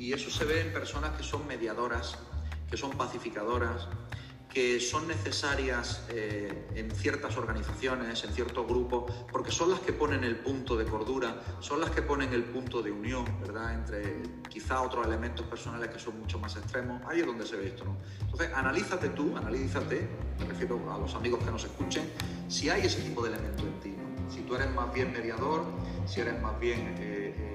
Y eso se ve en personas que son mediadoras, que son pacificadoras, que son necesarias eh, en ciertas organizaciones, en ciertos grupos, porque son las que ponen el punto de cordura, son las que ponen el punto de unión, ¿verdad? Entre quizá otros elementos personales que son mucho más extremos. Ahí es donde se ve esto, ¿no? Entonces, analízate tú, analízate, me refiero a los amigos que nos escuchen, si hay ese tipo de elemento en ti, ¿no? Si tú eres más bien mediador, si eres más bien eh, eh,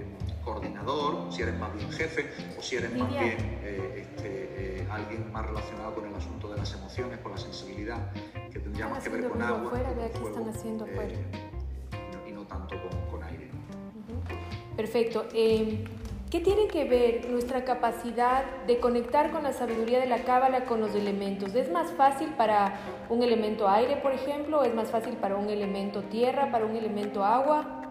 coordinador, si eres más bien jefe, o si eres más bien este, alguien más relacionado con el asunto de las emociones, con la sensibilidad, que tendría más que ver con agua. Están haciendo. Eh, y no tanto con, con aire. Perfecto. Eh, ¿Qué tiene que ver nuestra capacidad de conectar con la sabiduría de la cábala con los elementos? ¿Es más fácil para un elemento aire, por ejemplo? ¿O es más fácil para un elemento tierra, para un elemento agua?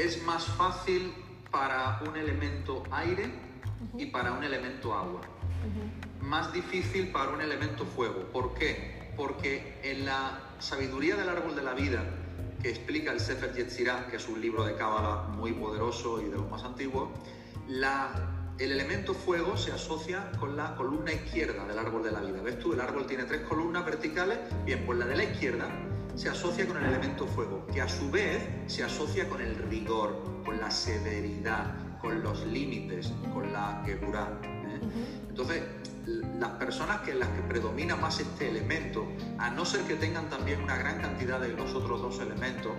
Es más fácil para un elemento aire y para un elemento agua. Más difícil para un elemento fuego. ¿Por qué? Porque en la sabiduría del árbol de la vida, que explica el Sefer Yetzirah, que es un libro de Cábala muy poderoso y de los más antiguos, la, el elemento fuego se asocia con la columna izquierda del árbol de la vida. ¿Ves tú? El árbol tiene tres columnas verticales. Bien, pues la de la izquierda se asocia con el elemento fuego, que a su vez se asocia con el rigor, con la severidad, con los límites, con la quebura. ¿eh? Entonces, las personas que las que predomina más este elemento, a no ser que tengan también una gran cantidad de los otros dos elementos,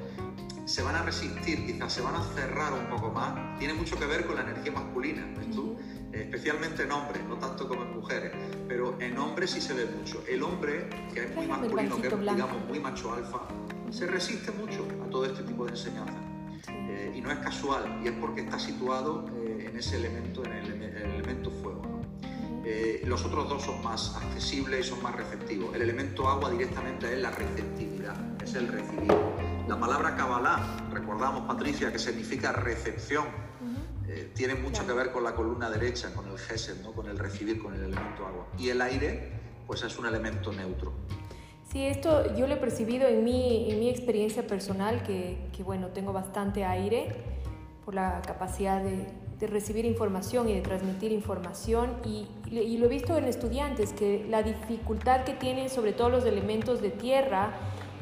se van a resistir, quizás se van a cerrar un poco más. Tiene mucho que ver con la energía masculina, ¿ves tú? especialmente en hombres, no tanto como en mujeres, pero en hombres sí se ve mucho. El hombre, que es muy masculino, que es digamos muy macho alfa, se resiste mucho a todo este tipo de enseñanza. Eh, y no es casual, y es porque está situado eh, en ese elemento, en el, elemento fuego. Eh, los otros dos son más accesibles y son más receptivos. El elemento agua directamente es la receptividad, es el recibir. La palabra Kabbalah, recordamos Patricia, que significa recepción, tiene mucho que ver con la columna derecha, con el gesed, ¿no? con el recibir, con el elemento agua. Y el aire, pues es un elemento neutro. Sí, esto yo lo he percibido en mi, en mi experiencia personal, que, que, bueno, tengo bastante aire por la capacidad de, de recibir información y de transmitir información y, y, lo he visto en estudiantes, que la dificultad que tienen sobre todo los elementos de tierra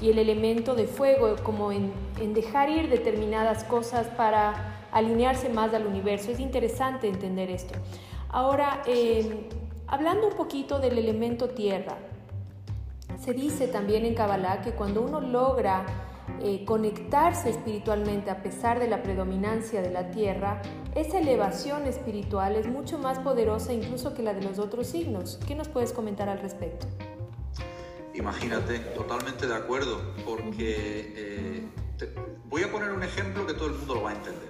y el elemento de fuego, como en, en dejar ir determinadas cosas para alinearse más al universo. Es interesante entender esto. Ahora, eh, hablando un poquito del elemento tierra, se dice también en Kabbalah que cuando uno logra eh, conectarse espiritualmente a pesar de la predominancia de la tierra, esa elevación espiritual es mucho más poderosa incluso que la de los otros signos. ¿Qué nos puedes comentar al respecto? Imagínate, totalmente de acuerdo, porque eh, voy a poner un ejemplo que todo el mundo lo va a entender.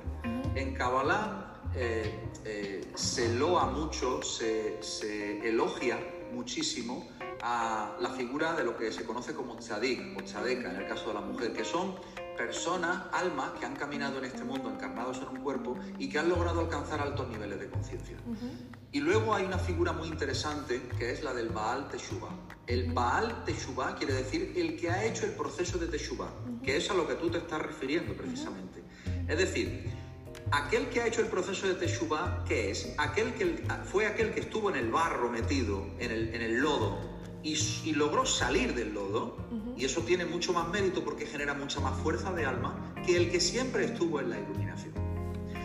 En Kabbalah eh, se loa mucho, se, se elogia muchísimo a la figura de lo que se conoce como tzadik o tzadeka en el caso de la mujer, que son personas, almas que han caminado en este mundo encarnados en un cuerpo y que han logrado alcanzar altos niveles de conciencia. Y luego hay una figura muy interesante que es la del Baal Teshuvah. El Baal Teshuvah quiere decir el que ha hecho el proceso de Teshuvah, que es a lo que tú te estás refiriendo precisamente. Es decir, aquel que ha hecho el proceso de Teshuvah, ¿qué es? Aquel que fue aquel que estuvo en el barro metido, en el, en el lodo, y, logró salir del lodo, y eso tiene mucho más mérito porque genera mucha más fuerza de alma que el que siempre estuvo en la iluminación.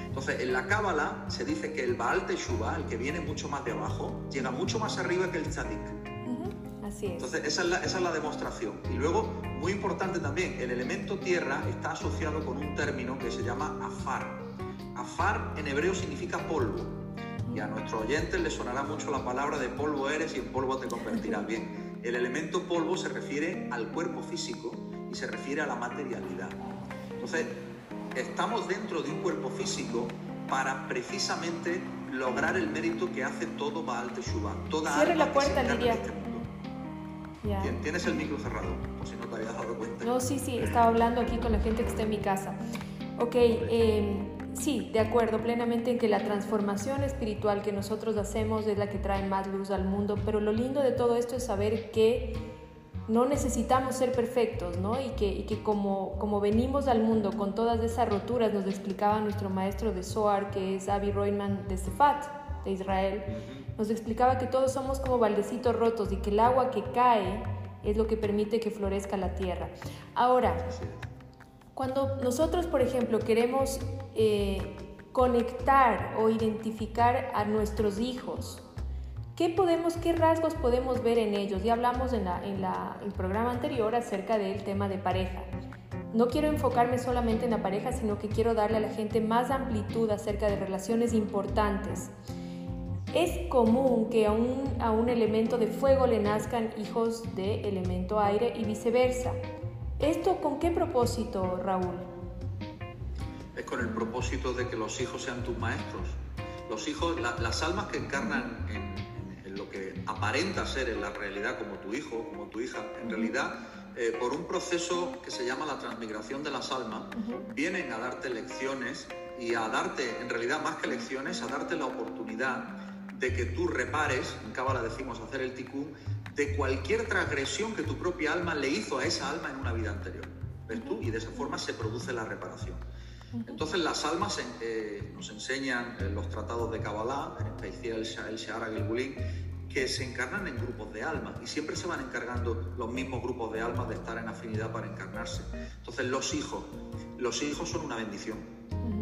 Entonces, en la Cábala se dice que el Baal Teshuvah, el que viene mucho más de abajo, llega mucho más arriba que el Tzadik. Así es. Entonces, esa es, la, esa es la demostración. Y luego, muy importante también, el elemento tierra está asociado con un término que se llama afar. Afar en hebreo significa polvo. Y a nuestros oyentes les sonará mucho la palabra de polvo eres y en polvo te convertirás. Bien, el elemento polvo se refiere al cuerpo físico y se refiere a la materialidad. Entonces, estamos dentro de un cuerpo físico para precisamente lograr el mérito que hace todo Baal Teshuvah. Toda Cierre la puerta, Lidia. Ya. Tienes el micro cerrado, por si no te habías dado cuenta. No, sí, sí, estaba hablando aquí con la gente que está en mi casa. Ok, eh, Sí, de acuerdo plenamente en que la transformación espiritual que nosotros hacemos es la que trae más luz al mundo, pero lo lindo de todo esto es saber que no necesitamos ser perfectos, ¿no? Y que, y que como, como venimos al mundo con todas esas roturas, nos explicaba nuestro maestro de Zohar, que es Avi Royman de Sefat, de Israel, nos explicaba que todos somos como baldecitos rotos y que el agua que cae es lo que permite que florezca la tierra. Ahora, cuando nosotros, por ejemplo, queremos eh, conectar o identificar a nuestros hijos, ¿qué, podemos, qué rasgos podemos ver en ellos? Ya hablamos en, en el programa anterior acerca del tema de pareja. No quiero enfocarme solamente en la pareja, sino que quiero darle a la gente más amplitud acerca de relaciones importantes. Es común que a un, a un elemento de fuego le nazcan hijos de elemento aire y viceversa. ¿Esto con qué propósito, Raúl? Es con el propósito de que los hijos sean tus maestros. Los hijos, las almas que encarnan en, lo que aparenta ser en la realidad como tu hijo, como tu hija, en realidad eh, por un proceso que se llama la transmigración de las almas, vienen a darte lecciones y a darte, en realidad más que lecciones, a darte la oportunidad de que tú repares, en Cábala decimos hacer el tikkun, de cualquier transgresión que tu propia alma le hizo a esa alma en una vida anterior. ¿Ves tú? Y de esa forma se produce la reparación. Entonces las almas eh, nos enseñan en los tratados de Kabbalah, en especial el Shahara y el Gulin, que se encarnan en grupos de almas y siempre se van encargando los mismos grupos de almas de estar en afinidad para encarnarse. Entonces los hijos, los hijos son una bendición,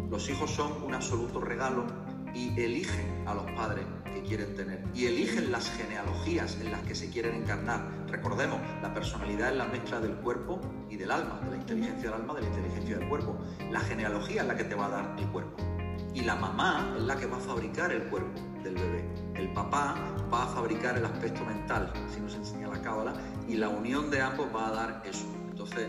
los hijos son un absoluto regalo y eligen a los padres que quieren tener y eligen las genealogías en las que se quieren encarnar. Recordemos, la personalidad es la mezcla del cuerpo y del alma, de la inteligencia del alma, de la inteligencia del cuerpo. La genealogía es la que te va a dar el cuerpo y la mamá es la que va a fabricar el cuerpo del bebé. El papá va a fabricar el aspecto mental, si nos enseña la cábala, y la unión de ambos va a dar eso. Entonces,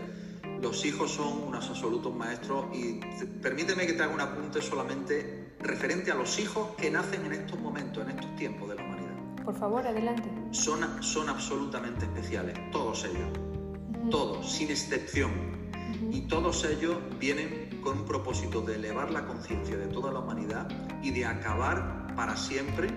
los hijos son unos absolutos maestros y permíteme que te haga un apunte solamente referente a los hijos que nacen en estos momentos, en estos tiempos de la humanidad. Por favor, adelante. Son, son absolutamente especiales, todos ellos, todos, sin excepción. Y todos ellos vienen con un propósito de elevar la conciencia de toda la humanidad y de acabar para siempre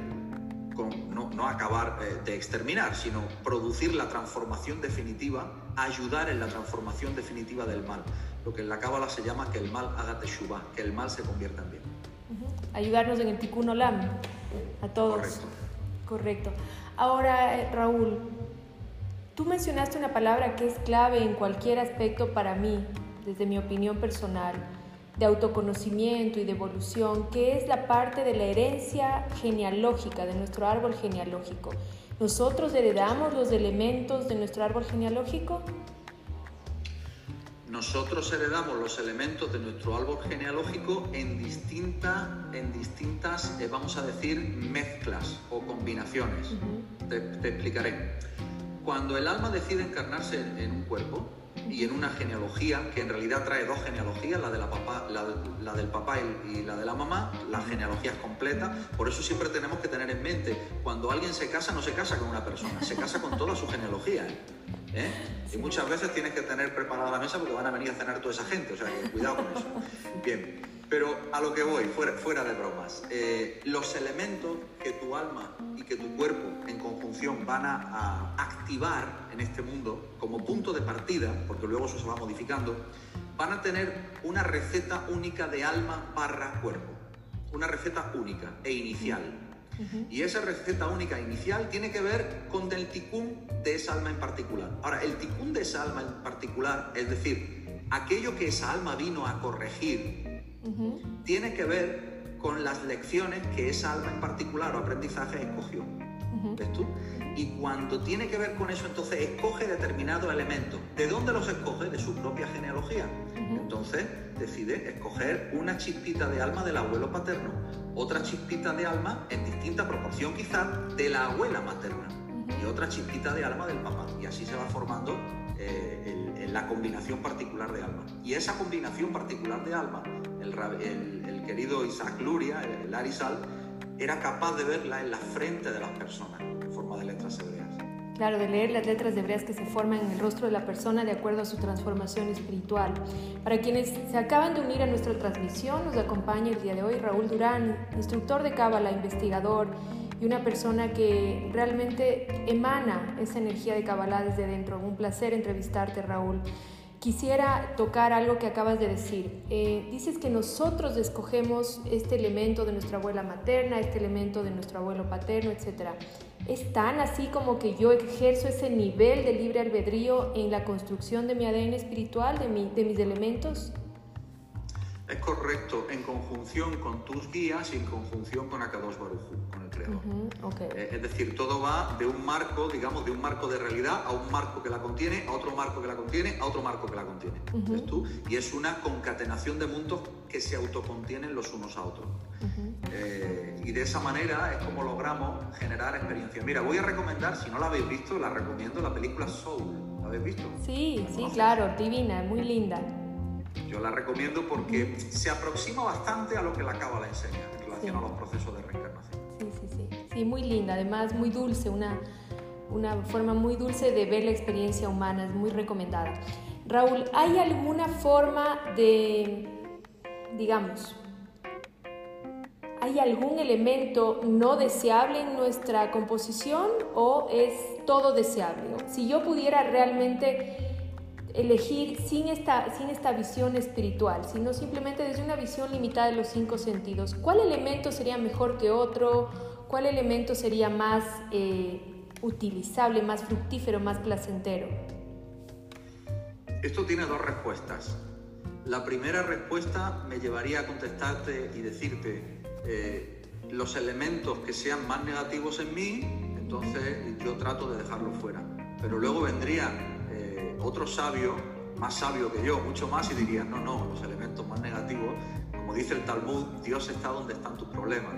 no, no, acabar eh, de exterminar, sino producir la transformación definitiva, ayudar en la transformación definitiva del mal. Lo que en la cábala se llama que el mal haga teshuva, que el mal se convierta en bien. Ayudarnos en el tikkun olam, a todos. Correcto. Correcto. Ahora, eh, Raúl, tú mencionaste una palabra que es clave en cualquier aspecto para mí, desde mi opinión personal de autoconocimiento y de evolución, que es la parte de la herencia genealógica, de nuestro árbol genealógico. ¿Nosotros heredamos los elementos de nuestro árbol genealógico? Nosotros heredamos los elementos de nuestro árbol genealógico en, distinta, en distintas, eh, vamos a decir, mezclas o combinaciones. te, explicaré. Cuando el alma decide encarnarse en un cuerpo, y en una genealogía que en realidad trae dos genealogías, la, de la, papá, la, del papá y, la de la mamá, la genealogía es completa, por eso siempre tenemos que tener en mente, cuando alguien se casa no se casa con una persona, se casa con toda su genealogía. ¿eh? ¿Eh? Y muchas veces tienes que tener preparada la mesa porque van a venir a cenar toda esa gente, o sea que cuidado con eso. Bien, pero a lo que voy, fuera, fuera de bromas, eh, los elementos que tu alma y que tu cuerpo en conjunción van a, activar en este mundo como punto de partida, porque luego eso se va modificando, van a tener una receta única de alma barra cuerpo. Una receta única e inicial. Y esa receta única inicial tiene que ver con el ticún de esa alma en particular. Ahora, el ticún de esa alma en particular, es decir, aquello que esa alma vino a corregir, tiene que ver con las lecciones que esa alma en particular o aprendizaje escogió. ¿Ves tú? Y cuando tiene que ver con eso, entonces escoge determinados elementos. ¿De dónde los escoge? De su propia genealogía. Entonces decide escoger una chispita de alma del abuelo paterno, otra chispita de alma en distinta proporción quizás de la abuela materna y otra chispita de alma del papá. Y así se va formando eh, la combinación particular de alma. Y esa combinación particular de alma el, querido Isaac Luria, el Arizal, era capaz de verla en la frente de las personas, en forma de letras hebreas. Claro, de leer las letras hebreas que se forman en el rostro de la persona de acuerdo a su transformación espiritual. Para quienes se acaban de unir a nuestra transmisión, nos acompaña el día de hoy Raúl Durán, instructor de Cábala, investigador, y una persona que realmente emana esa energía de Kabbalah desde dentro. Un placer entrevistarte, Raúl. Quisiera tocar algo que acabas de decir. Eh, dices que nosotros escogemos este elemento de nuestra abuela materna, este elemento de nuestro abuelo paterno, etc. ¿Es tan así como que yo ejerzo ese nivel de libre albedrío en la construcción de mi ADN espiritual, de, mi, mis elementos? Es correcto, en conjunción con tus guías y en conjunción con Akadosh Baruj con Eh, es decir, todo va de un marco, digamos, de un marco de realidad a un marco que la contiene, a otro marco que la contiene, a otro marco que la contiene. tú? Y es una concatenación de mundos que se autocontienen los unos a otros. Eh, y de esa manera es como logramos generar experiencias. Mira, voy a recomendar, si no la habéis visto, la recomiendo la película Soul. ¿La habéis visto? Sí, sí, claro, divina, muy linda. Yo la recomiendo porque se aproxima bastante a lo que la Cábala enseña en relación a los procesos de reencarnación. Sí, sí, sí. Sí, muy linda, además muy dulce, una, una forma muy dulce de ver la experiencia humana, es muy recomendada. Raúl, ¿hay alguna forma de, digamos, ¿hay algún elemento no deseable en nuestra composición o es todo deseable? Si yo pudiera realmente elegir sin esta, sin esta visión espiritual, sino simplemente desde una visión limitada de los cinco sentidos. ¿Cuál elemento sería mejor que otro? ¿Cuál elemento sería más eh, utilizable, más fructífero, más placentero? Esto tiene dos respuestas. La primera respuesta me llevaría a contestarte y decirte eh, los elementos que sean más negativos en mí, entonces yo trato de dejarlos fuera. Pero luego vendría otro sabio, más sabio que yo, mucho más, y diría, no, no, los elementos más negativos, como dice el Talmud, Dios está donde están tus problemas.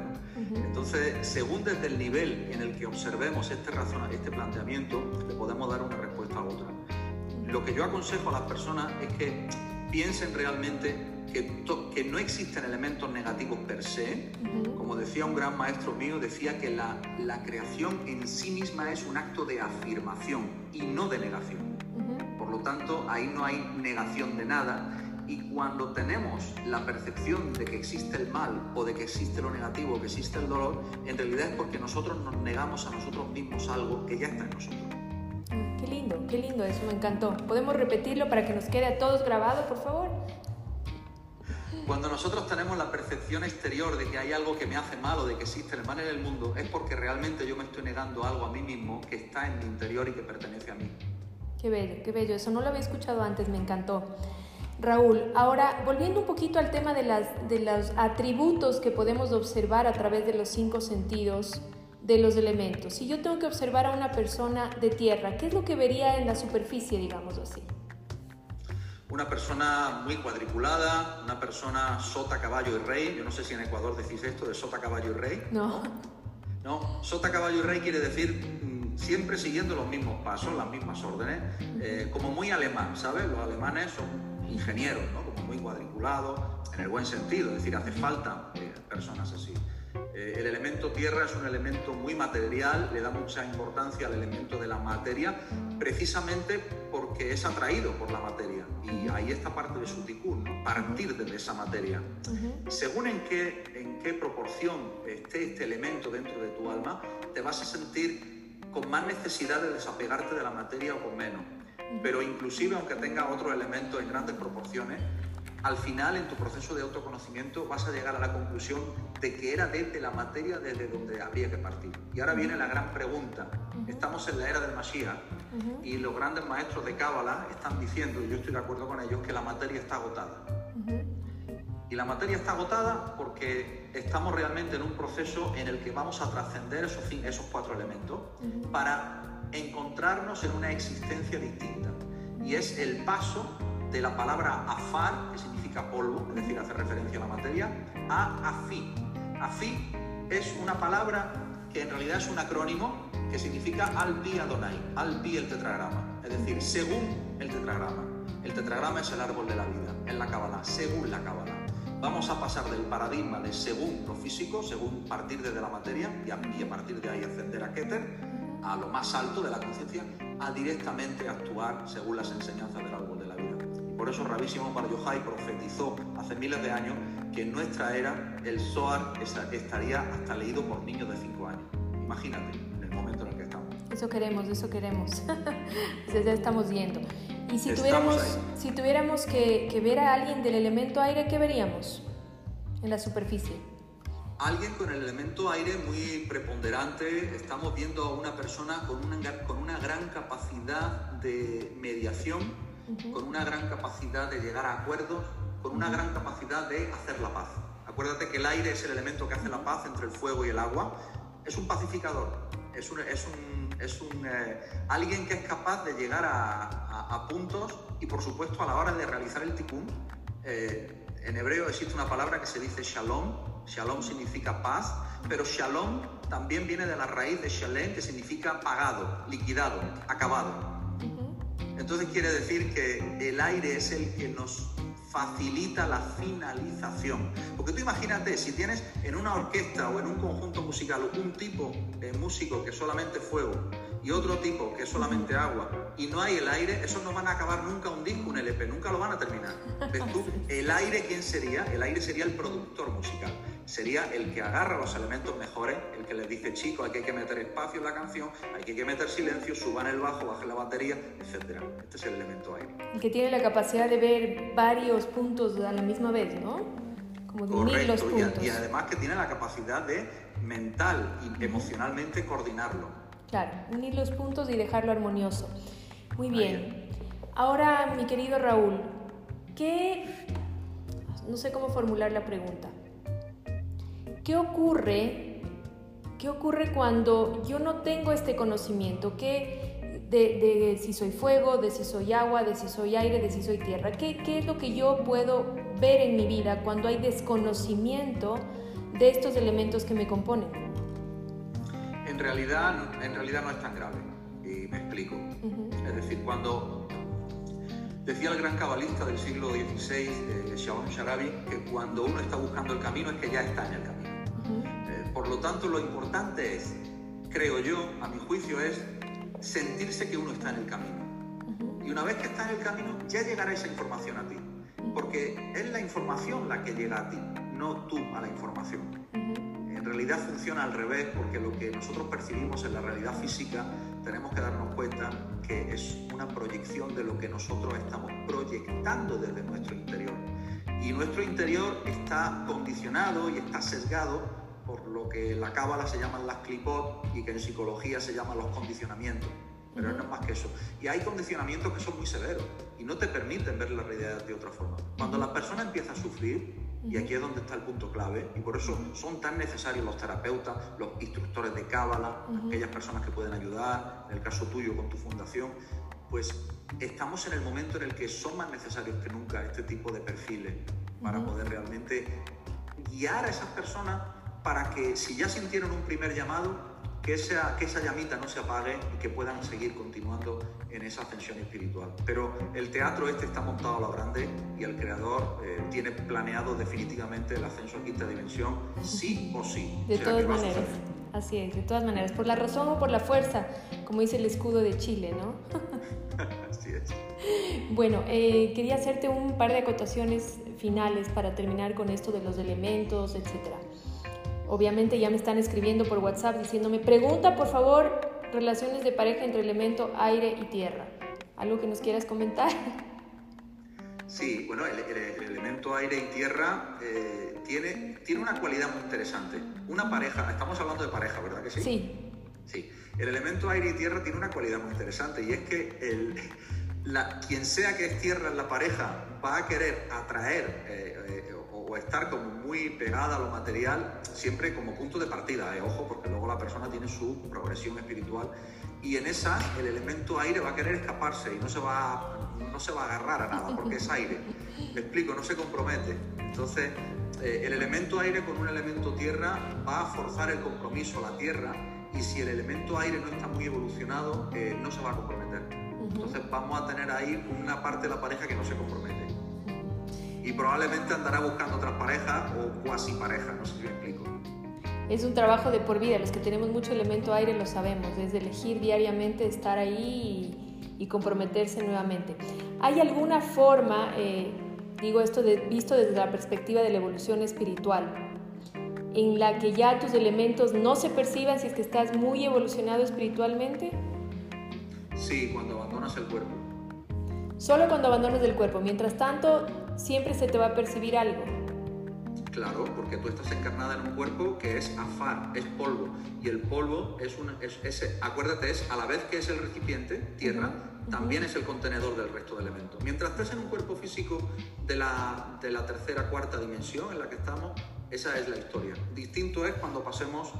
Entonces, según desde el nivel en el que observemos este, este planteamiento, le podemos dar una respuesta a otra. Lo que yo aconsejo a las personas es que piensen realmente que, que, no existen elementos negativos per se. Como decía un gran maestro mío, decía que la, la, creación en sí misma es un acto de afirmación y no de negación por lo tanto ahí no hay negación de nada. Y cuando tenemos la percepción de que existe el mal o de que existe lo negativo, que existe el dolor, en realidad es porque nosotros nos negamos a nosotros mismos algo que ya está en nosotros. Qué lindo, qué lindo, eso me encantó. ¿Podemos repetirlo para que nos quede a todos grabado, por favor? Cuando nosotros tenemos la percepción exterior de que hay algo que me hace mal o de que existe el mal en el mundo, es porque realmente yo me estoy negando algo a mí mismo que está en mi interior y que pertenece a mí. Qué bello, qué bello. Eso no lo había escuchado antes, me encantó. Raúl, ahora volviendo un poquito al tema de, las, de los atributos que podemos observar a través de los cinco sentidos de los elementos. Si yo tengo que observar a una persona de tierra, ¿qué es lo que vería en la superficie, digamos así? Una persona muy cuadriculada, una persona sota, caballo y rey. Yo no sé si en Ecuador decís esto de sota, caballo y rey. No. No, sota, caballo y rey quiere decir siempre siguiendo los mismos pasos, las mismas órdenes, eh, como muy alemán, ¿sabes? Los alemanes son ingenieros, ¿no? Como muy cuadriculados, en el buen sentido, es decir, hace falta eh, personas así. Eh, el elemento tierra es un elemento muy material, le da mucha importancia al elemento de la materia, precisamente porque es atraído por la materia. Y ahí está parte de su ticún, partir de esa materia. Según en qué, en qué proporción esté este elemento dentro de tu alma, te vas a sentir con más necesidad de desapegarte de la materia o con menos. Pero inclusive aunque tenga otros elementos en grandes proporciones, al final en tu proceso de autoconocimiento vas a llegar a la conclusión de que era desde la materia desde donde habría que partir. Y ahora viene la gran pregunta. Estamos en la era del Mashiach y los grandes maestros de Cábala están diciendo, y yo estoy de acuerdo con ellos, que la materia está agotada. Y la materia está agotada porque estamos realmente en un proceso en el que vamos a trascender esos, esos cuatro elementos para encontrarnos en una existencia distinta. Y es el paso de la palabra afar, que significa polvo, es decir, hace referencia a la materia, a afi. Afi es una palabra que en realidad es un acrónimo que significa alpi Adonai, alpi el tetragrama, es decir, según el tetragrama. El tetragrama es el árbol de la vida, en la Kabbalah, según la Kabbalah vamos a pasar del paradigma de según lo físico, según partir desde la materia y a, partir de ahí ascender a Keter, a lo más alto de la conciencia, a directamente actuar según las enseñanzas del árbol de la vida. Y por eso Rabísimo Bar Yochai profetizó hace miles de años que en nuestra era el Zohar estaría hasta leído por niños de 5 años. imagínate, en el momento en el que estamos. Eso queremos, eso queremos. ya estamos viendo. Y si tuviéramos, si tuviéramos que, que ver a alguien del elemento aire, ¿qué veríamos en la superficie? Alguien con el elemento aire muy preponderante, estamos viendo a una persona con una, con una gran capacidad de mediación, con una gran capacidad de llegar a acuerdos, con una gran capacidad de hacer la paz. Acuérdate que el aire es el elemento que hace la paz entre el fuego y el agua. Es un pacificador, es, un, es, un, es un, eh, alguien que es capaz de llegar a, a, puntos y por supuesto a la hora de realizar el tikkun, eh, en hebreo existe una palabra que se dice shalom. Shalom significa paz, pero shalom también viene de la raíz de shalem, que significa pagado, liquidado, acabado. Entonces quiere decir que el aire es el que nos facilita la finalización. Porque tú imagínate, si tienes en una orquesta o en un conjunto musical un tipo de músico que solamente fuego y otro tipo que es solamente agua y no hay el aire, esos no van a acabar nunca un disco, un LP, nunca lo van a terminar. ¿Ves tú? El aire, ¿quién sería? El aire sería el productor musical sería el que agarra los elementos mejores, el que les dice, chicos, aquí hay que meter espacio en la canción, hay que meter silencio, suban el bajo, bajen la batería, etc. Este es el elemento aire. El que tiene la capacidad de ver varios puntos a la misma vez, ¿no? Como de unir los puntos. Y, y, además que tiene la capacidad de mental y emocionalmente coordinarlo. Claro, unir los puntos y dejarlo armonioso. Muy bien. Ahora, mi querido Raúl, ¿qué... No sé cómo formular la pregunta. ¿Qué ocurre? ¿Qué ocurre cuando yo no tengo este conocimiento? ¿Qué, de, si soy fuego, de si soy agua, de si soy aire, de si soy tierra. ¿Qué, ¿Qué, es lo que yo puedo ver en mi vida cuando hay desconocimiento de estos elementos que me componen? En realidad, en realidad no es tan grave, y me explico. Es decir, cuando decía el gran cabalista del siglo XVI, eh, Shalom Sharabi, que cuando uno está buscando el camino es que ya está en el camino. Por lo tanto, lo importante es, creo yo, a mi juicio, es sentirse que uno está en el camino. Y una vez que está en el camino, ya llegará esa información a ti. Porque es la información la que llega a ti, no tú a la información. Realidad funciona al revés, porque lo que nosotros percibimos en la realidad física, tenemos que darnos cuenta que es una proyección de lo que nosotros estamos proyectando desde nuestro interior. Y nuestro interior está condicionado y está sesgado por lo que en la cábala se llaman las clipot y que en psicología se llaman los condicionamientos. Pero no es más que eso. Y hay condicionamientos que son muy severos y no te permiten ver la realidad de otra forma. Cuando la persona empieza a sufrir, y aquí es donde está el punto clave, y por eso son tan necesarios los terapeutas, los instructores de cábala, aquellas personas que pueden ayudar, en el caso tuyo con tu fundación, pues estamos en el momento en el que son más necesarios que nunca este tipo de perfiles para poder realmente guiar a esas personas para que si ya sintieron un primer llamado, que esa, que esa llamita no se apague y que puedan seguir continuando en esa ascensión espiritual. Pero el teatro este está montado a lo grande y el creador eh, tiene planeado definitivamente el ascenso a quinta dimensión, sí o sí. De todas maneras. Así es, de todas maneras, por la razón o por la fuerza, como dice el escudo de Chile, ¿no? Así es. Bueno, eh, quería hacerte un par de acotaciones finales para terminar con esto de los elementos, etcétera. Obviamente ya me están escribiendo por WhatsApp diciéndome, pregunta por favor relaciones de pareja entre elemento aire y tierra. ¿Algo que nos quieras comentar? Sí, bueno, el, elemento aire y tierra eh, tiene, tiene una cualidad muy interesante. Una pareja, estamos hablando de pareja, ¿verdad que sí? Sí. Sí, el elemento aire y tierra tiene una cualidad muy interesante y es que el, la, quien sea que es tierra en la pareja va a querer atraer eh, eh, o estar como muy pegada a lo material, siempre como punto de partida, ¿eh? ojo, porque luego la persona tiene su progresión espiritual y en esa el elemento aire va a querer escaparse y no se va, no se va a agarrar a nada porque es aire. Me explico, no se compromete. Entonces, eh, el elemento aire con un elemento tierra va a forzar el compromiso a la tierra y si el elemento aire no está muy evolucionado, eh, no se va a comprometer. Entonces vamos a tener ahí una parte de la pareja que no se compromete y probablemente andará buscando otras parejas o cuasi parejas, no sé si me explico. Es un trabajo de por vida, los que tenemos mucho elemento aire lo sabemos, es elegir diariamente estar ahí y, comprometerse nuevamente. ¿Hay alguna forma, eh, digo esto de, visto desde la perspectiva de la evolución espiritual, en la que ya tus elementos no se perciban si es que estás muy evolucionado espiritualmente? Sí, cuando abandonas el cuerpo. Solo cuando abandonas el cuerpo. Mientras tanto, siempre se te va a percibir algo. Claro, porque tú estás encarnada en un cuerpo que es afar, es polvo. Y el polvo es un. Es, ese, acuérdate, es a la vez que es el recipiente, tierra, también es el contenedor del resto de elementos. Mientras estés en un cuerpo físico de la, de la tercera, cuarta dimensión en la que estamos, esa es la historia. Distinto es cuando pasemos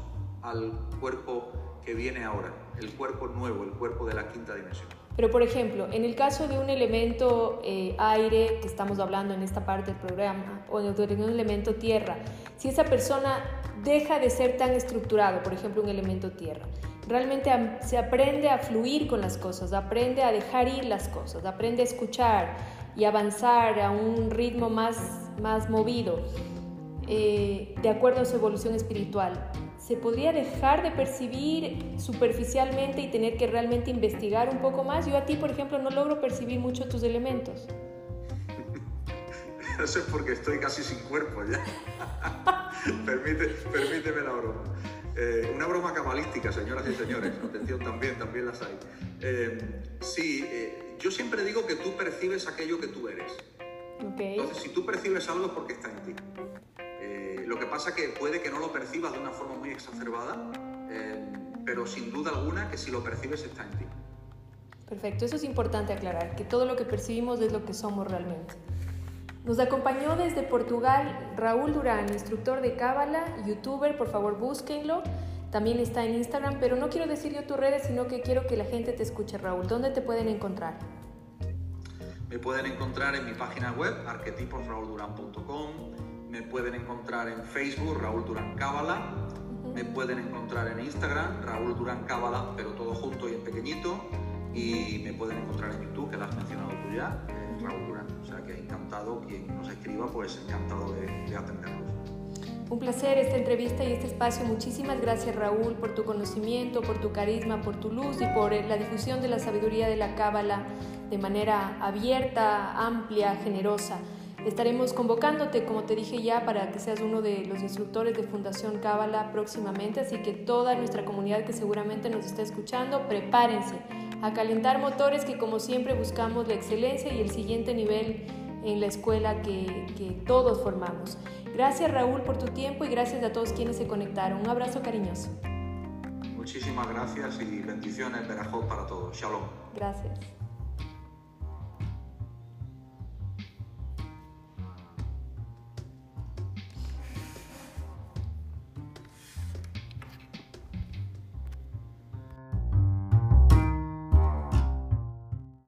al cuerpo que viene ahora, el cuerpo nuevo, el cuerpo de la quinta dimensión. Pero, por ejemplo, en el caso de un elemento eh, aire, que estamos hablando en esta parte del programa, o de un elemento tierra, si esa persona deja de ser tan estructurado, por ejemplo, un elemento tierra, realmente se aprende a fluir con las cosas, aprende a dejar ir las cosas, aprende a escuchar y avanzar a un ritmo más, más movido, eh, de acuerdo a su evolución espiritual se podría dejar de percibir superficialmente y tener que realmente investigar un poco más. Yo a ti, por ejemplo, no logro percibir mucho tus elementos. Eso es porque estoy casi sin cuerpo ya. permíteme la broma. Eh, una broma cabalística, señoras y señores. Atención, también, también las hay. Eh, sí, eh, yo siempre digo que tú percibes aquello que tú eres. Entonces, si tú percibes algo es porque está en ti. Lo que pasa que puede que no lo percibas de una forma muy exacerbada, eh, pero sin duda alguna que si lo percibes está en ti. Perfecto, eso es importante aclarar, que todo lo que percibimos es lo que somos realmente. Nos acompañó desde Portugal Raúl Durán, instructor de Cábala, youtuber, por favor búsquenlo. También está en Instagram, pero no quiero decir yo tus redes, sino que quiero que la gente te escuche, Raúl. ¿Dónde te pueden encontrar? Me pueden encontrar en mi página web, arquetiposraulduran.com me pueden encontrar en Facebook, Raúl Durán Cábala. Me pueden encontrar en Instagram, Raúl Durán Cábala, pero todo junto y en pequeñito. Y me pueden encontrar en YouTube, que lo has mencionado tú ya, eh, Raúl Durán. O sea que encantado, quien nos escriba, pues encantado de, de atendernos. Un placer esta entrevista y este espacio. Muchísimas gracias Raúl por tu conocimiento, por tu carisma, por tu luz y por la difusión de la sabiduría de la Cábala de manera abierta, amplia, generosa. Estaremos convocándote, como te dije ya, para que seas uno de los instructores de Fundación Cábala próximamente, así que toda nuestra comunidad que seguramente nos está escuchando, prepárense a calentar motores que como siempre buscamos la excelencia y el siguiente nivel en la escuela que, que todos formamos. Gracias Raúl por tu tiempo y gracias a todos quienes se conectaron. Un abrazo cariñoso. Muchísimas gracias y bendiciones, para todos. Shalom. Gracias.